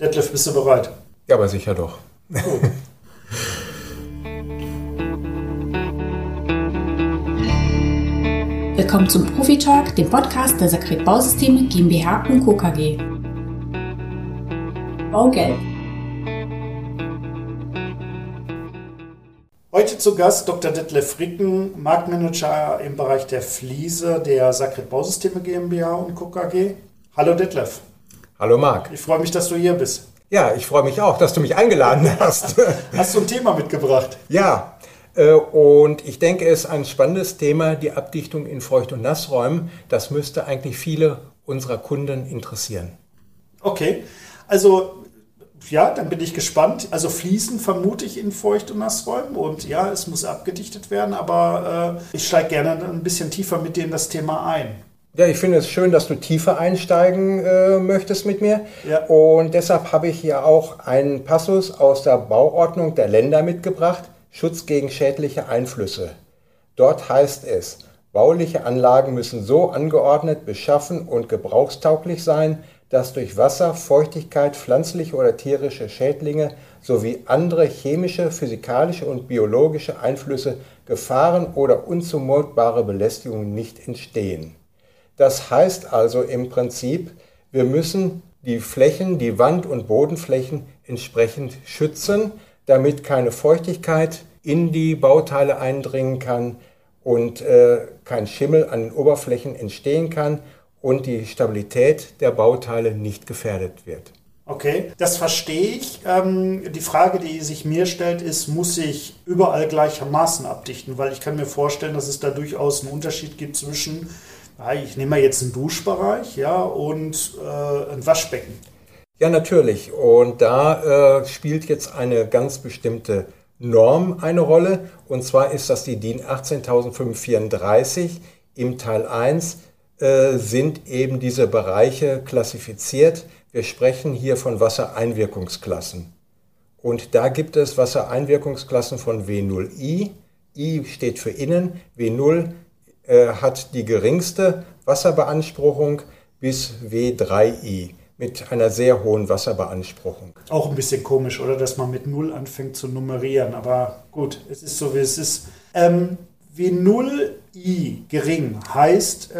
Detlef, bist du bereit? Ja, aber sicher doch. Gut. Willkommen zum Profi Talk, dem Podcast der Sakret Bausysteme GmbH und Co. KG. Baugelb. Heute zu Gast Dr. Detlef Fricken, Marktmanager im Bereich der Fliese der Sakret Bausysteme GmbH und Co. KG. Hallo Detlef. Hallo Marc. Ich freue mich, dass du hier bist. Ja, ich freue mich auch, dass du mich eingeladen hast. hast du ein Thema mitgebracht? Ja, äh, und ich denke, es ist ein spannendes Thema, die Abdichtung in Feucht- und Nassräumen. Das müsste eigentlich viele unserer Kunden interessieren. Okay, also ja, dann bin ich gespannt. Also Fliesen vermute ich in Feucht- und Nassräumen und ja, es muss abgedichtet werden, aber äh, ich steige gerne ein bisschen tiefer mit dir in das Thema ein. Ja, ich finde es schön, dass du tiefer einsteigen äh, möchtest mit mir. Ja. Und deshalb habe ich hier auch einen Passus aus der Bauordnung der Länder mitgebracht, Schutz gegen schädliche Einflüsse. Dort heißt es, bauliche Anlagen müssen so angeordnet, beschaffen und gebrauchstauglich sein, dass durch Wasser, Feuchtigkeit, pflanzliche oder tierische Schädlinge sowie andere chemische, physikalische und biologische Einflüsse Gefahren oder unzumutbare Belästigungen nicht entstehen. Das heißt also im Prinzip, wir müssen die Flächen, die Wand- und Bodenflächen entsprechend schützen, damit keine Feuchtigkeit in die Bauteile eindringen kann und äh, kein Schimmel an den Oberflächen entstehen kann und die Stabilität der Bauteile nicht gefährdet wird. Okay, das verstehe ich. Ähm, die Frage, die sich mir stellt, ist, muss ich überall gleichermaßen abdichten? Weil ich kann mir vorstellen, dass es da durchaus einen Unterschied gibt zwischen ich nehme mal jetzt einen Duschbereich ja, und äh, ein Waschbecken. Ja, natürlich. Und da äh, spielt jetzt eine ganz bestimmte Norm eine Rolle. Und zwar ist das die DIN 18034. Im Teil 1 äh, sind eben diese Bereiche klassifiziert. Wir sprechen hier von Wassereinwirkungsklassen. Und da gibt es Wassereinwirkungsklassen von W0I. I steht für innen, W0 äh, hat die geringste Wasserbeanspruchung bis W3i mit einer sehr hohen Wasserbeanspruchung. Auch ein bisschen komisch, oder? Dass man mit 0 anfängt zu nummerieren. Aber gut, es ist so, wie es ist. Ähm, W0i gering heißt, äh,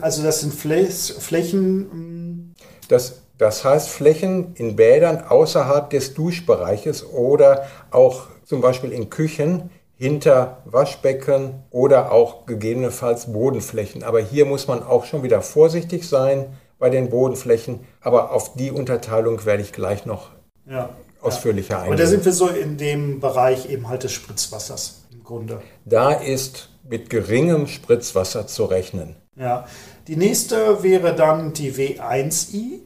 also das sind Flächen. Hm, das, das heißt Flächen in Bädern außerhalb des Duschbereiches oder auch zum Beispiel in Küchen, hinter Waschbecken oder auch gegebenenfalls Bodenflächen. Aber hier muss man auch schon wieder vorsichtig sein bei den Bodenflächen. Aber auf die Unterteilung werde ich gleich noch ja, ausführlicher ja. eingehen. Und da sind wir so in dem Bereich eben halt des Spritzwassers im Grunde. Da ist mit geringem Spritzwasser zu rechnen. Ja, die nächste wäre dann die W1i,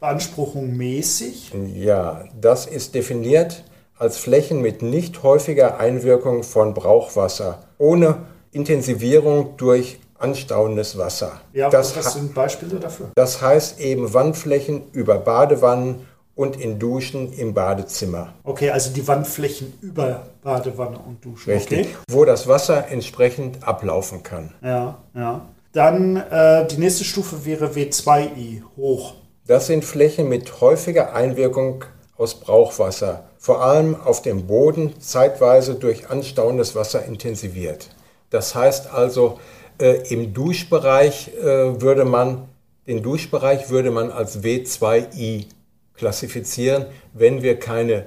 Beanspruchung mäßig. Ja, das ist definiert als Flächen mit nicht häufiger Einwirkung von Brauchwasser, ohne Intensivierung durch anstauendes Wasser. Ja, das, was sind Beispiele dafür? Das heißt eben Wandflächen über Badewannen und in Duschen im Badezimmer. Okay, also die Wandflächen über Badewanne und Duschen. Richtig, okay. wo das Wasser entsprechend ablaufen kann. Ja, ja. Dann äh, die nächste Stufe wäre W2i, hoch. Das sind Flächen mit häufiger Einwirkung aus Brauchwasser, vor allem auf dem Boden, zeitweise durch anstauendes Wasser intensiviert. Das heißt also, äh, im Duschbereich äh, würde man, den Duschbereich würde man als W2I klassifizieren, wenn wir keine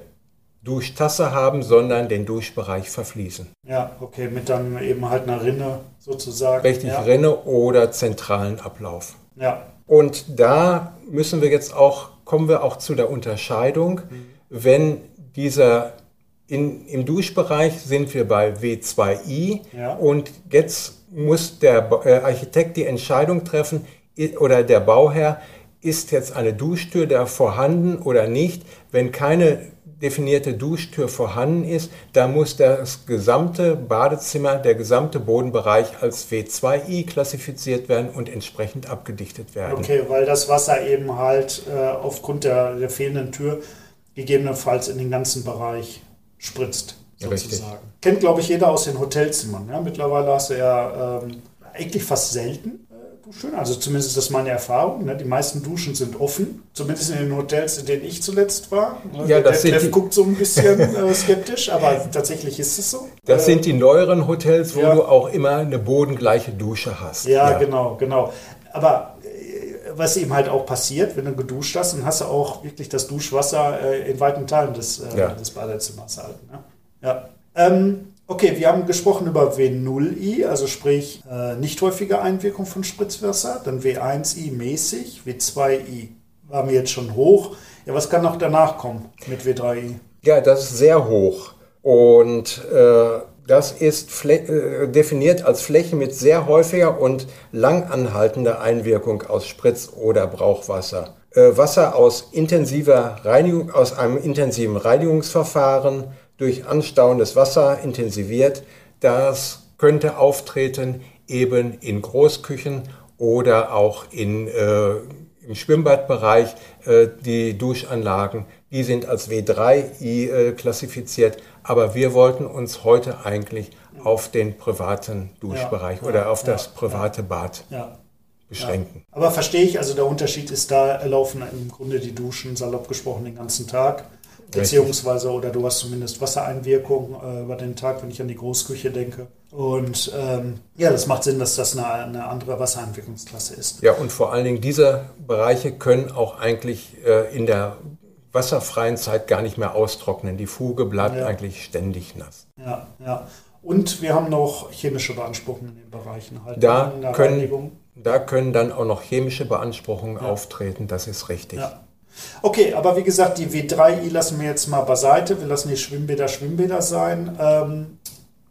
Duschtasse haben, sondern den Duschbereich verfließen. Ja, okay, mit dann eben halt einer Rinne sozusagen. Richtig, ja. Rinne oder zentralen Ablauf. Ja. Und da müssen wir jetzt auch kommen wir auch zu der Unterscheidung, wenn dieser in, im Duschbereich sind wir bei W2I ja. und jetzt muss der äh, Architekt die Entscheidung treffen oder der Bauherr, ist jetzt eine Duschtür da vorhanden oder nicht. Wenn keine definierte Duschtür vorhanden ist, dann muss das gesamte Badezimmer, der gesamte Bodenbereich als W2i klassifiziert werden und entsprechend abgedichtet werden. Okay, weil das Wasser eben halt äh, aufgrund der, der, fehlenden Tür gegebenenfalls in den ganzen Bereich spritzt. Sozusagen. Richtig. Kennt, glaube ich, jeder aus den Hotelzimmern. Ja? Mittlerweile hast du ja ähm, eigentlich fast selten schön. Also zumindest ist das meine Erfahrung. Ne? Die meisten Duschen sind offen. Zumindest in den Hotels, in denen ich zuletzt war. Ja, das der Treff guckt so ein bisschen äh, skeptisch, aber tatsächlich ist es so. Das äh, sind die neueren Hotels, wo ja. du auch immer eine bodengleiche Dusche hast. Ja, ja. genau, genau. Aber äh, was eben halt auch passiert, wenn du geduscht hast, dann hast du auch wirklich das Duschwasser äh, in weiten Teilen des, äh, ja. des Badezimmers halt. Ne? Ja. Ähm, Okay, wir haben gesprochen über W0i, also sprich äh, nicht häufige Einwirkung von Spritzwasser, dann W1i mäßig, W2i war mir jetzt schon hoch. Ja, was kann noch danach kommen mit W3i? Ja, das ist sehr hoch und äh, das ist äh, definiert als Fläche mit sehr häufiger und lang anhaltender Einwirkung aus Spritz- oder Brauchwasser. Äh, Wasser aus intensiver Reinigung, aus einem intensiven Reinigungsverfahren, durch anstauendes Wasser intensiviert. Das könnte auftreten eben in Großküchen oder auch in, äh, im Schwimmbadbereich. Äh, die Duschanlagen, die sind als W3i äh, klassifiziert. Aber wir wollten uns heute eigentlich auf den privaten Duschbereich ja, oder ja, auf das private Bad beschränken. Aber verstehe ich, also der Unterschied ist, da laufen im Grunde die Duschen, salopp gesprochen, den ganzen Tag. Beziehungsweise, oder du hast zumindest Wassereinwirkung äh, über den Tag, wenn ich an die Großküche denke. Und ähm, ja, das macht Sinn, dass das eine, eine, andere Wassereinwirkungsklasse ist. Ja, und vor allen Dingen diese Bereiche können auch eigentlich äh, in der wasserfreien Zeit gar nicht mehr austrocknen. Die Fuge bleibt ja. eigentlich ständig nass. Ja, ja. Und wir haben noch chemische Beanspruchungen in den Bereichen. Halt da, können, da können dann auch noch chemische Beanspruchungen ja. auftreten, das ist richtig. Ja. Okay, aber wie gesagt, die W3i lassen wir jetzt mal beiseite. Wir lassen die Schwimmbäder Schwimmbäder sein. Ähm,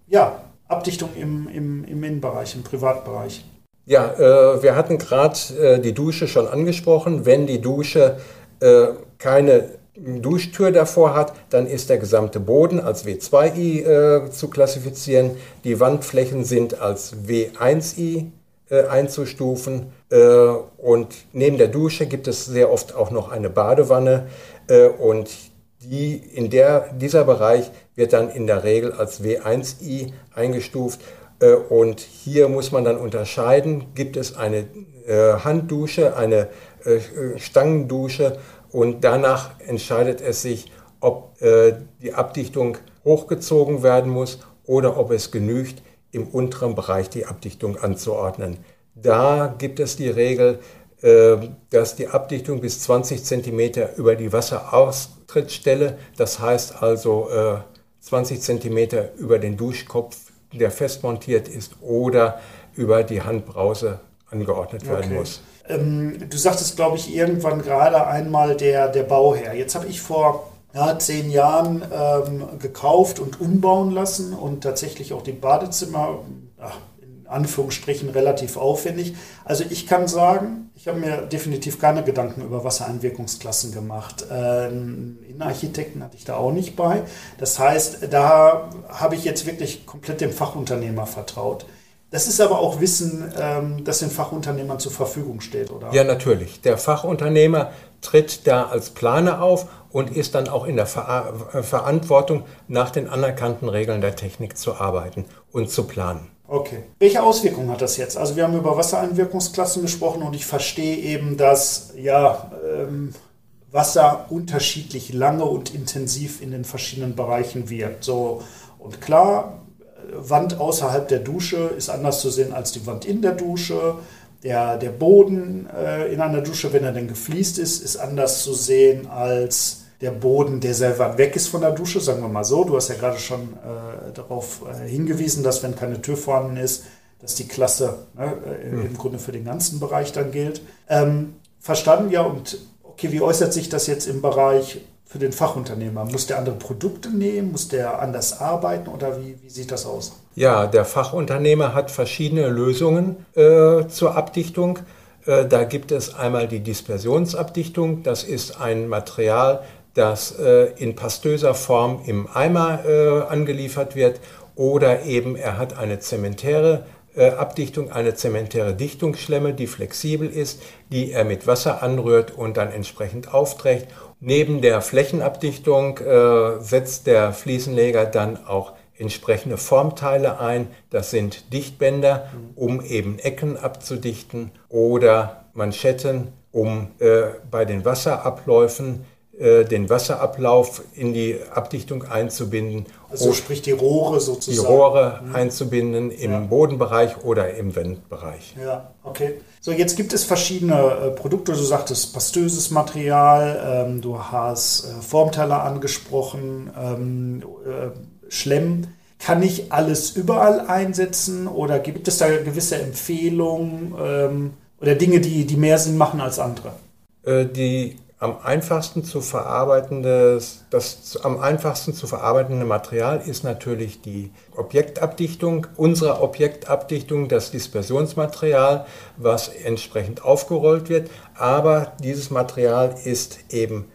ja, Abdichtung im, im, im Innenbereich, im Privatbereich. Ja, äh, wir hatten gerade äh, die Dusche schon angesprochen. Wenn die Dusche äh, keine Duschtür davor hat, dann ist der gesamte Boden als W2i äh, zu klassifizieren. Die Wandflächen sind als W1i äh, einzustufen. Äh, und neben der Dusche gibt es sehr oft auch noch eine Badewanne äh, und die, in der, dieser Bereich wird dann in der Regel als W1i eingestuft. Äh, und hier muss man dann unterscheiden, gibt es eine Handdusche, eine Stangendusche und danach entscheidet es sich, ob die Abdichtung hochgezogen werden muss oder ob es genügt, im unteren Bereich die Abdichtung anzuordnen. Da gibt es die Regel, ähm, dass die Abdichtung bis 20 cm über die Wasseraustrittsstelle, das heißt also 20 äh, cm über den Duschkopf, der fest montiert ist, oder über die Handbrause angeordnet werden okay. muss. Ähm, du sagtest, glaube ich, irgendwann gerade einmal der, der Bauherr. Jetzt habe ich vor ja, zehn Jahren ähm, gekauft und umbauen lassen und tatsächlich auch die Badezimmer, ach, in Anführungsstrichen, relativ aufwendig. Also ich kann sagen, ich habe mir definitiv keine Gedanken über Wassereinwirkungsklassen gemacht. Ähm, Innenarchitekten hatte ich da auch nicht bei. Das heißt, da habe ich jetzt wirklich komplett dem Fachunternehmer vertraut. Das ist aber auch Wissen, ähm, das den Fachunternehmern zur Verfügung steht, oder? Ja, natürlich. Der Fachunternehmer tritt da als Planer auf und ist dann auch in der Ver äh, Verantwortung, nach den anerkannten Regeln der Technik zu arbeiten und zu planen. Okay. Welche Auswirkungen hat das jetzt? Also wir haben über Wassereinwirkungsklassen gesprochen und ich verstehe eben, dass ja, ähm, Wasser unterschiedlich lange und intensiv in den verschiedenen Bereichen wirkt. So, und klar, Wand außerhalb der Dusche ist anders zu sehen als die Wand in der Dusche. Der, der Boden äh, in einer Dusche, wenn er denn gefliest ist, ist anders zu sehen als der Boden, der sehr weit weg ist von der Dusche, sagen wir mal so. Du hast ja gerade schon äh, darauf äh, hingewiesen, dass wenn keine Tür vorhanden ist, dass die Klasse ne, mhm. im Grunde für den ganzen Bereich dann gilt. Ähm, verstanden, ja, und okay, wie äußert sich das jetzt im Bereich für den Fachunternehmer? Muss der andere Produkte nehmen? Muss der anders arbeiten oder wie, wie sieht das aus? Ja, der Fachunternehmer hat verschiedene Lösungen äh, zur Abdichtung. Äh, da gibt es einmal die Dispersionsabdichtung. Das ist ein Material, das äh, in pastöser Form im Eimer äh, angeliefert wird. Oder eben er hat eine zementäre äh, Abdichtung, eine zementäre Dichtungsschlemme, die flexibel ist, die er mit Wasser anrührt und dann entsprechend aufträgt Neben der Flächenabdichtung äh, setzt der Fliesenleger dann auch entsprechende Formteile ein. Das sind Dichtbänder, um eben Ecken abzudichten oder Manschetten, um äh, bei den Wasserabläufen äh, den Wasserablauf in die Abdichtung einzubinden. Also sprich die Rohre sozusagen. Die Rohre mhm. einzubinden im ja. Bodenbereich oder im Wendbereich. Ja, okay. So, jetzt gibt es verschiedene äh, Produkte. Du sagtest pastöses Material, ähm, du hast äh, Formteller angesprochen, ähm, äh, Schlemm. Kann ich alles überall einsetzen oder gibt es da gewisse Empfehlungen ähm, oder Dinge, die, die mehr Sinn machen als andere? Äh, die am einfachsten zu verarbeitende, das am einfachsten zu verarbeitende Material ist natürlich die Objektabdichtung, unsere Objektabdichtung, das Dispersionsmaterial, was entsprechend aufgerollt wird. Aber dieses Material ist eben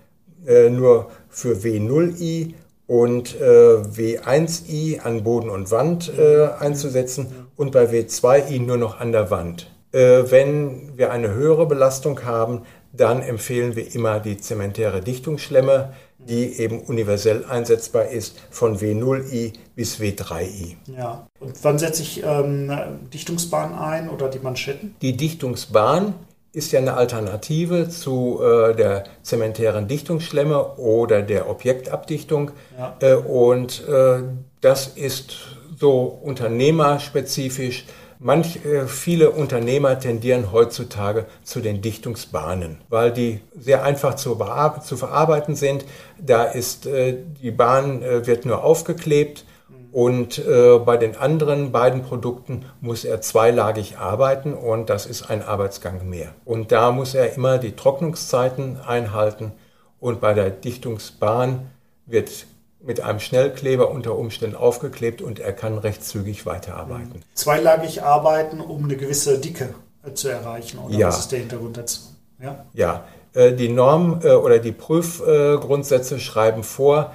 äh, nur für W0i und äh, W1i an Boden und Wand äh, einzusetzen und bei W2i nur noch an der Wand. Äh, wenn wir eine höhere Belastung haben, dann empfehlen wir immer die zementäre Dichtungsschlemme, die eben universell einsetzbar ist, von W0i bis W3i. Ja, und wann setze ich ähm, Dichtungsbahn ein oder die Manschetten? Die Dichtungsbahn ist ja eine Alternative zu äh, der zementären Dichtungsschlemme oder der Objektabdichtung. Ja. Äh, und äh, das ist so unternehmerspezifisch Manch, äh, viele Unternehmer tendieren heutzutage zu den Dichtungsbahnen, weil die sehr einfach zu, zu verarbeiten sind. Da ist äh, die Bahn äh, wird nur aufgeklebt und bei den anderen beiden Produkten muss er zweilagig arbeiten und das ist ein Arbeitsgang mehr. Und da muss er immer die Trocknungszeiten einhalten und bei der Dichtungsbahn wird mit einem Schnellkleber unter Umständen aufgeklebt und er kann recht zügig weiterarbeiten. Zweilagig arbeiten, um eine gewisse Dicke äh, zu erreichen, oder ja. was ist der Hintergrund dazu? Ja, ja. Äh, die Norm äh, oder die Prüfgrundsätze schreiben vor,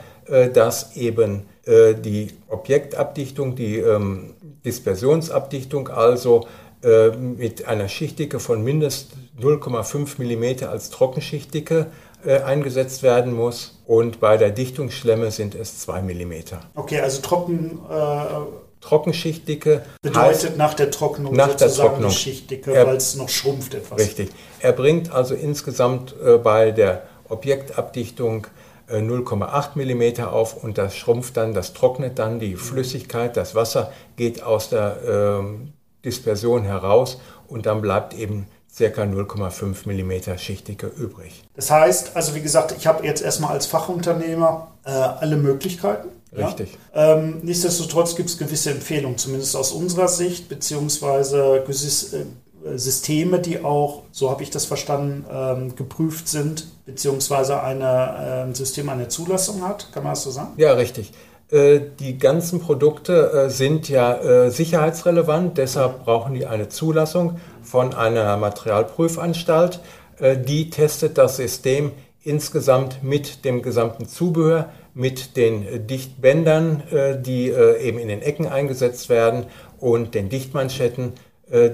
dass eben die Objektabdichtung, die ähm, Dispersionsabdichtung also mit einer Schichtdicke von mindestens 0,5 mm als Trockenschichtdicke äh, eingesetzt werden muss. Und bei der Dichtungsschlemme sind es 2 mm. Okay, also trocken. Äh, Trockenschichtdicke bedeutet nach der Trocknung nach der Trocknung. die Schichtdicke, weil es noch schrumpft etwas. Richtig. Er bringt also insgesamt äh, bei der Objektabdichtung 0,8 äh, mm auf und das schrumpft dann, das trocknet dann, die Flüssigkeit, das Wasser geht aus der äh, Dispersion heraus und dann bleibt eben ca. 0,5 mm Schichtdicke übrig. Das heißt, also wie gesagt, ich habe jetzt erstmal als Fachunternehmer äh, alle Möglichkeiten. Richtig. Ja? Ähm, nichtsdestotrotz gibt es gewisse Empfehlungen, zumindest aus unserer Sicht, beziehungsweise äh, Systeme, die auch, so habe ich das verstanden, ähm, geprüft sind, beziehungsweise ein äh, System eine Zulassung hat. Kann man das so sagen? Ja, richtig. Äh, die ganzen Produkte äh, sind ja äh, sicherheitsrelevant, deshalb brauchen die eine Zulassung von einer Materialprüfanstalt. Die testet das System insgesamt mit dem gesamten Zubehör, mit den Dichtbändern, die eben in den Ecken eingesetzt werden und den Dichtmanschetten,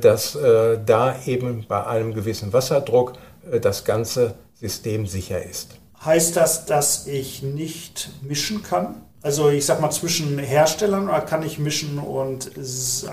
dass da eben bei einem gewissen Wasserdruck das ganze System sicher ist. Heißt das, dass ich nicht mischen kann? Also ich sag mal zwischen Herstellern oder kann ich mischen und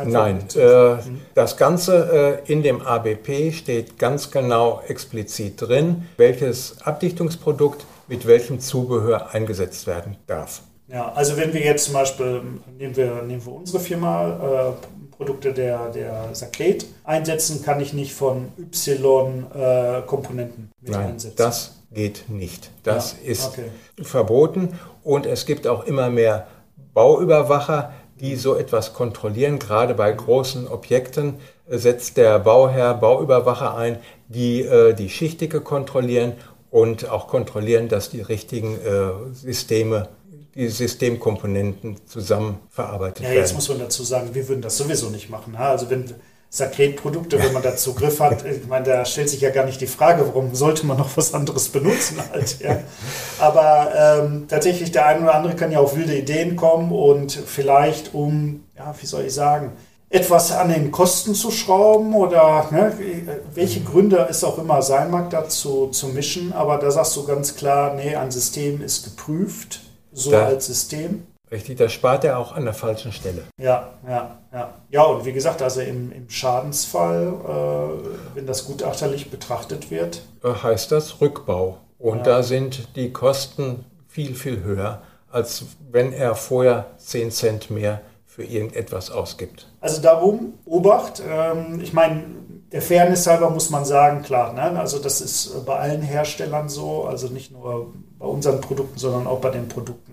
Nein, äh, das Ganze äh, in dem ABP steht ganz genau explizit drin, welches Abdichtungsprodukt mit welchem Zubehör eingesetzt werden darf. Ja, also wenn wir jetzt zum Beispiel, nehmen wir, nehmen wir unsere Firma, äh, Produkte der, der Sakret einsetzen, kann ich nicht von Y-Komponenten äh, mit Nein, einsetzen. Das geht nicht. Das ja, ist okay. verboten und es gibt auch immer mehr Bauüberwacher, die so etwas kontrollieren. Gerade bei großen Objekten setzt der Bauherr Bauüberwacher ein, die äh, die Schichtdicke kontrollieren und auch kontrollieren, dass die richtigen äh, Systeme die Systemkomponenten zusammen verarbeitet werden. Ja, jetzt muss man dazu sagen, wir würden das sowieso nicht machen. Also wenn Sakretprodukte, wenn man da Zugriff hat. Ich meine, da stellt sich ja gar nicht die Frage, warum sollte man noch was anderes benutzen halt. Ja. Aber ähm, tatsächlich, der eine oder andere kann ja auf wilde Ideen kommen und vielleicht um, ja, wie soll ich sagen, etwas an den Kosten zu schrauben oder ne, welche Gründe es auch immer sein mag, dazu zu mischen. Aber da sagst du ganz klar, nee, ein System ist geprüft, so da, als System. Richtig, das spart er auch an der falschen Stelle. Ja, ja, ja. Ja, und wie gesagt, also im, im Schadensfall, äh, wenn das gutachterlich betrachtet wird. Äh, heißt das Rückbau. Und ja. da sind die Kosten viel, viel höher, als wenn er vorher 10 Cent mehr für irgendetwas ausgibt. Also darum, Obacht, ähm, ich meine, der Fairness halber muss man sagen, klar, ne? also das ist bei allen Herstellern so, also nicht nur bei unseren Produkten, sondern auch bei den Produkten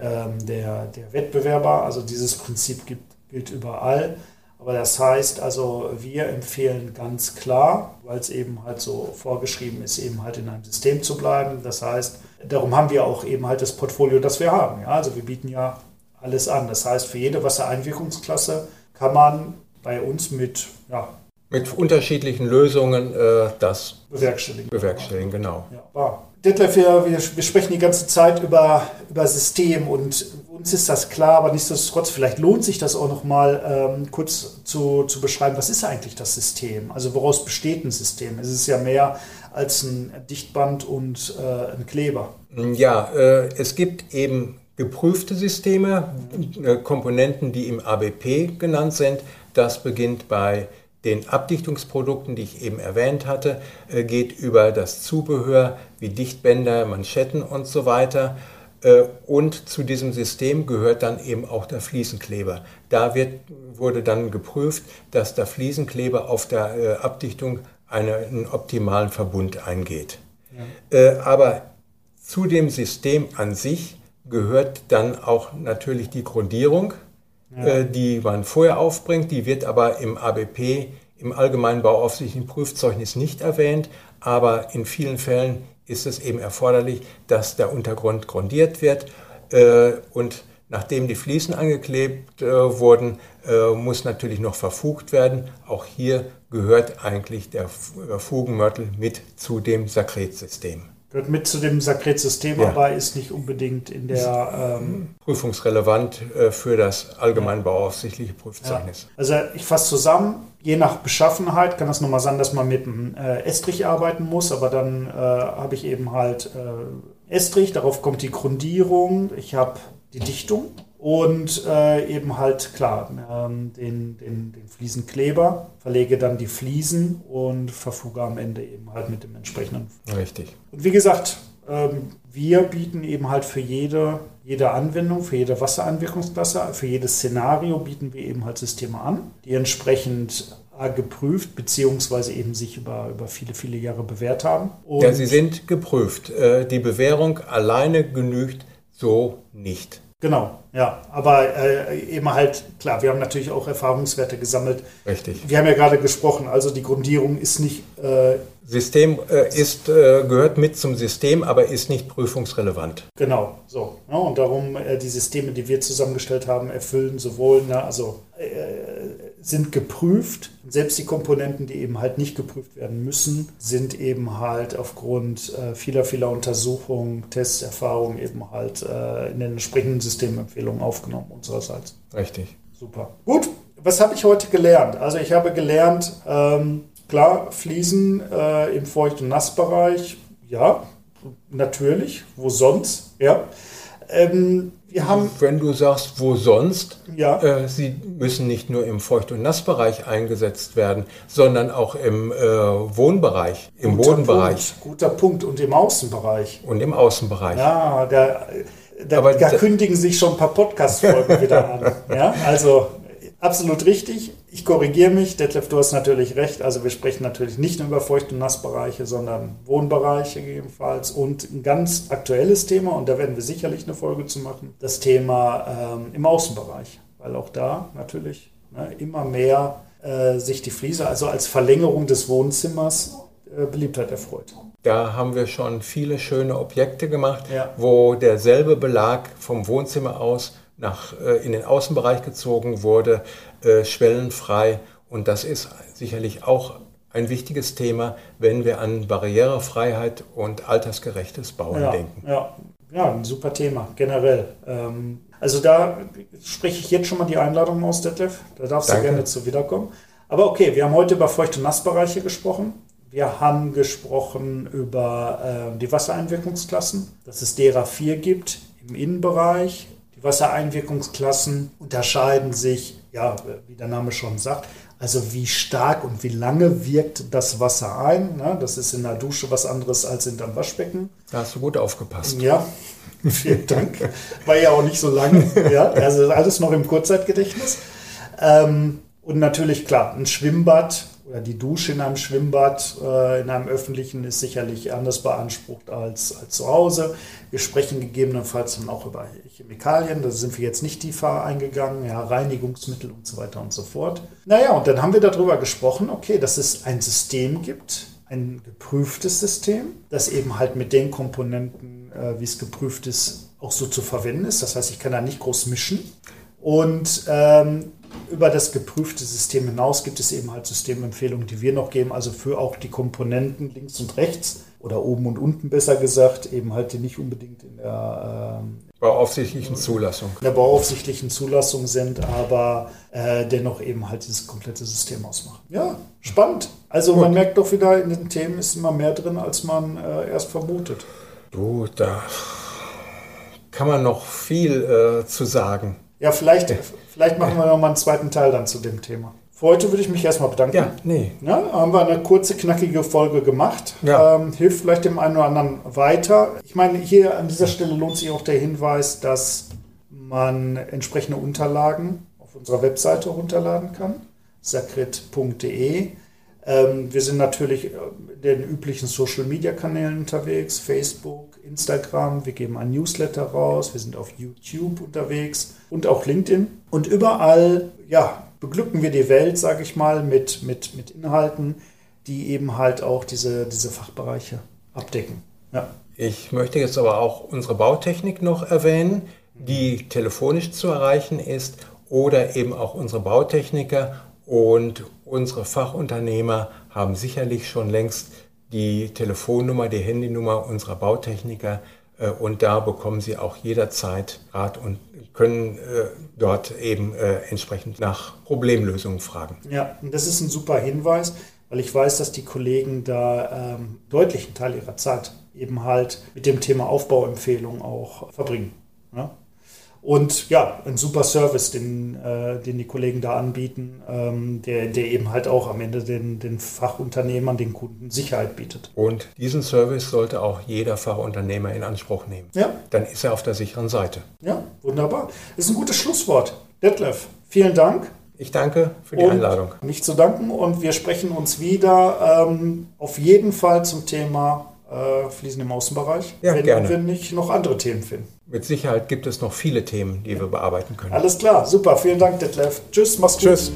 ähm, der, der Wettbewerber. Also dieses Prinzip gibt, gilt überall. Aber das heißt also, wir empfehlen ganz klar, weil es eben halt so vorgeschrieben ist, eben halt in einem System zu bleiben. Das heißt, darum haben wir auch eben halt das Portfolio, das wir haben. Ja? Also wir bieten ja alles an. Das heißt, für jede Wassereinwirkungsklasse kann man bei uns mit ja, mit unterschiedlichen Lösungen äh, das bewerkstelligen. Bewerkstelligen, genau. Ja, wahr. Detlef, wir, wir, sprechen die ganze Zeit über, über System und uns ist das klar, aber nichtsdestotrotz, vielleicht lohnt sich das auch nochmal ähm, kurz zu, zu beschreiben, was ist eigentlich das System? Also woraus besteht ein System? Es ist ja mehr als ein Dichtband und äh, ein Kleber. Ja, äh, es gibt eben geprüfte Systeme, äh, Komponenten, die im ABP genannt sind. Das beginnt bei den Abdichtungsprodukten, die ich eben erwähnt hatte, äh, geht über das Zubehör wie Dichtbänder, Manschetten und so weiter. Äh, und zu diesem System gehört dann eben auch der Fliesenkleber. Da wird, wurde dann geprüft, dass der Fliesenkleber auf der äh, Abdichtung einen optimalen Verbund eingeht. Ja. Aber zu dem System an sich gehört dann auch natürlich die Grundierung ja. Äh, die man vorher aufbringt. Die wird aber im ABP, im Allgemeinen Bauaufsichtlichen Prüfzeugnis nicht erwähnt. Aber in vielen Fällen ist es eben erforderlich, dass der Untergrund grundiert wird. Äh, und nachdem die Fliesen angeklebt äh, wurden, muss natürlich noch verfugt werden. Auch hier gehört eigentlich der Fugenmörtel mit zu dem Sakretsystem. Gehört mit zu dem Sakret-System, ja. aber ist nicht unbedingt in der... Ähm Prüfungsrelevant äh, für das allgemeinbauaufsichtliche Prüfzeugnis. Ja. Also ich fasse zusammen, je nach Beschaffenheit kann das nochmal sein, dass man mit einem äh, Estrich arbeiten muss, aber dann äh, habe ich eben halt äh, Estrich, darauf kommt die Grundierung, ich habe die Dichtung und äh, eben halt klar ähm, den, den, den Fliesenkleber, verlege dann die Fliesen und verfuge am Ende eben halt mit dem entsprechenden. Richtig. Und wie gesagt, ähm, wir bieten eben halt für jede, jede Anwendung, für jede Wasseranwirkungsklasse, für jedes Szenario bieten wir eben halt Systeme an, die entsprechend geprüft beziehungsweise eben sich über, über viele, viele Jahre bewährt haben. Und ja, sie sind geprüft. Äh, die Bewährung alleine genügt so nicht. Genau, ja. Aber äh, eben halt, klar, wir haben natürlich auch Erfahrungswerte gesammelt. Richtig. Wir haben ja gerade gesprochen, also die Grundierung ist nicht. Äh, System äh, ist, äh, gehört mit zum System, aber ist nicht prüfungsrelevant. Genau, so. Ja, und darum, äh, die Systeme, die wir zusammengestellt haben, erfüllen sowohl, na, also äh, sind geprüft. Selbst die Komponenten, die eben halt nicht geprüft werden müssen, sind eben halt aufgrund äh, vieler, vieler Untersuchungen, Tests, Erfahrungen eben halt äh, in den entsprechenden Systemempfehlungen aufgenommen unsererseits. Richtig. Super. Gut, was habe ich heute gelernt? Also ich habe gelernt, ähm, klar, Fliesen äh, im Feucht- und Nassbereich, ja, natürlich, wo sonst, ja. Ähm, wir haben, Wenn du sagst, wo sonst, ja. Äh, sie müssen nicht nur im Feucht- und Nassbereich eingesetzt werden, sondern auch im äh, Wohnbereich, im guter Bodenbereich. Punkt, guter Punkt. Und im Außenbereich. Und im Außenbereich. Ja, da, da, da kündigen sich schon ein paar Podcast-Folgen wieder an. Ja, also absolut richtig. Ich korrigiere mich. Detlef, du hast natürlich recht. Also wir sprechen natürlich nicht nur über Feucht- und Nassbereiche, sondern Wohnbereiche gegebenenfalls. Und ein ganz aktuelles Thema, und da werden wir sicherlich eine Folge zu machen, das Thema ähm, im Außenbereich. Weil auch da natürlich ne, immer mehr äh, sich die Fliese, also als Verlängerung des Wohnzimmers, äh, Beliebtheit erfreut. Da haben wir schon viele schöne Objekte gemacht, ja. wo derselbe Belag vom Wohnzimmer aus nach, äh, in den Außenbereich gezogen wurde, äh, schwellenfrei. Und das ist sicherlich auch ein wichtiges Thema, wenn wir an Barrierefreiheit und altersgerechtes Bauen ja, denken. Ja. ja, ein super Thema, generell. Ähm, also da spreche ich jetzt schon mal die Einladung aus, Detlef. Da darfst Danke. du gerne zu wiederkommen. Aber okay, wir haben heute über Feucht- und Nassbereiche gesprochen. Wir haben gesprochen über äh, die Wassereinwirkungsklassen, dass es derer vier gibt im Innenbereich, Die Wassereinwirkungsklassen unterscheiden sich, ja, wie der Name schon sagt, also wie stark und wie lange wirkt das Wasser ein. Ne? Das ist in der Dusche was anderes als in deinem Waschbecken. Da hast du gut aufgepasst. Ja, vielen Dank. War ja auch nicht so lange. Ja, also alles noch im Kurzzeitgedächtnis. Ähm, und natürlich, klar, ein Schwimmbad oder die Dusche in einem Schwimmbad, äh, in einem öffentlichen, ist sicherlich anders beansprucht als, als zu Hause. Wir sprechen gegebenenfalls dann auch über Chemikalien, da sind wir jetzt nicht tiefer eingegangen, ja, Reinigungsmittel und so weiter und so fort. Naja, und dann haben wir darüber gesprochen, okay, dass es ein System gibt, ein geprüftes System, das eben halt mit den Komponenten, äh, wie es geprüft ist, auch so zu verwenden ist. Das heißt, ich kann da nicht groß mischen. Und ähm, über das geprüfte System hinaus gibt es eben halt Systemempfehlungen, die wir noch geben, also für auch die Komponenten links und rechts oder oben und unten besser gesagt, eben halt die nicht unbedingt in der ähm, bauaufsichtlichen Zulassung. In der bauaufsichtlichen Zulassung sind, aber äh, dennoch eben halt dieses komplette System ausmachen. Ja, spannend. Also Gut. man merkt doch wieder, in den Themen ist immer mehr drin, als man äh, erst vermutet. Du, da kann man noch viel äh, zu sagen. Ja, vielleicht, vielleicht machen wir noch mal einen zweiten Teil dann zu dem Thema. Für heute würde ich mich erstmal bedanken. Ja, nee. Ja, haben wir eine kurze, knackige Folge gemacht. Ja. Ähm, hilft vielleicht dem einen oder anderen weiter. Ich meine, hier an dieser Stelle lohnt sich auch der Hinweis, dass man entsprechende Unterlagen auf unserer Webseite runterladen kann. sakrit.de. Ähm, wir sind natürlich in den üblichen Social-Media-Kanälen unterwegs, Facebook, Instagram, wir geben ein Newsletter raus, wir sind auf YouTube unterwegs und auch LinkedIn. Und überall, ja, beglücken wir die Welt, sage ich mal, mit, mit, mit Inhalten, die eben halt auch diese, diese Fachbereiche abdecken. Ja. Ich möchte jetzt aber auch unsere Bautechnik noch erwähnen, die telefonisch zu erreichen ist oder eben auch unsere Bautechniker und unsere Fachunternehmer haben sicherlich schon längst die Telefonnummer, die Handynummer unserer Bautechniker äh, und da bekommen Sie auch jederzeit Rat und können äh, dort eben äh, entsprechend nach Problemlösungen fragen. Ja, und das ist ein super Hinweis, weil ich weiß, dass die Kollegen da ähm, deutlichen Teil ihrer Zeit eben halt mit dem Thema Aufbauempfehlung auch verbringen. Ja? Und ja, ein super Service, den, äh, den die Kollegen da anbieten, ähm, der, der eben halt auch am Ende den, den Fachunternehmern, den Kunden Sicherheit bietet. Und diesen Service sollte auch jeder Fachunternehmer in Anspruch nehmen. Ja. Dann ist er auf der sicheren Seite. Ja, wunderbar. Das ist ein gutes Schlusswort. Detlef, vielen Dank. Ich danke für die und Einladung. Nicht zu danken und wir sprechen uns wieder ähm, auf jeden Fall zum Thema äh, Fliesen im Außenbereich, ja, wenn gerne. wir nicht noch andere Themen finden. Mit Sicherheit gibt es noch viele Themen, die wir bearbeiten können. Alles klar, super. Vielen Dank, Detlef. Tschüss, mach's gut. Tschüss.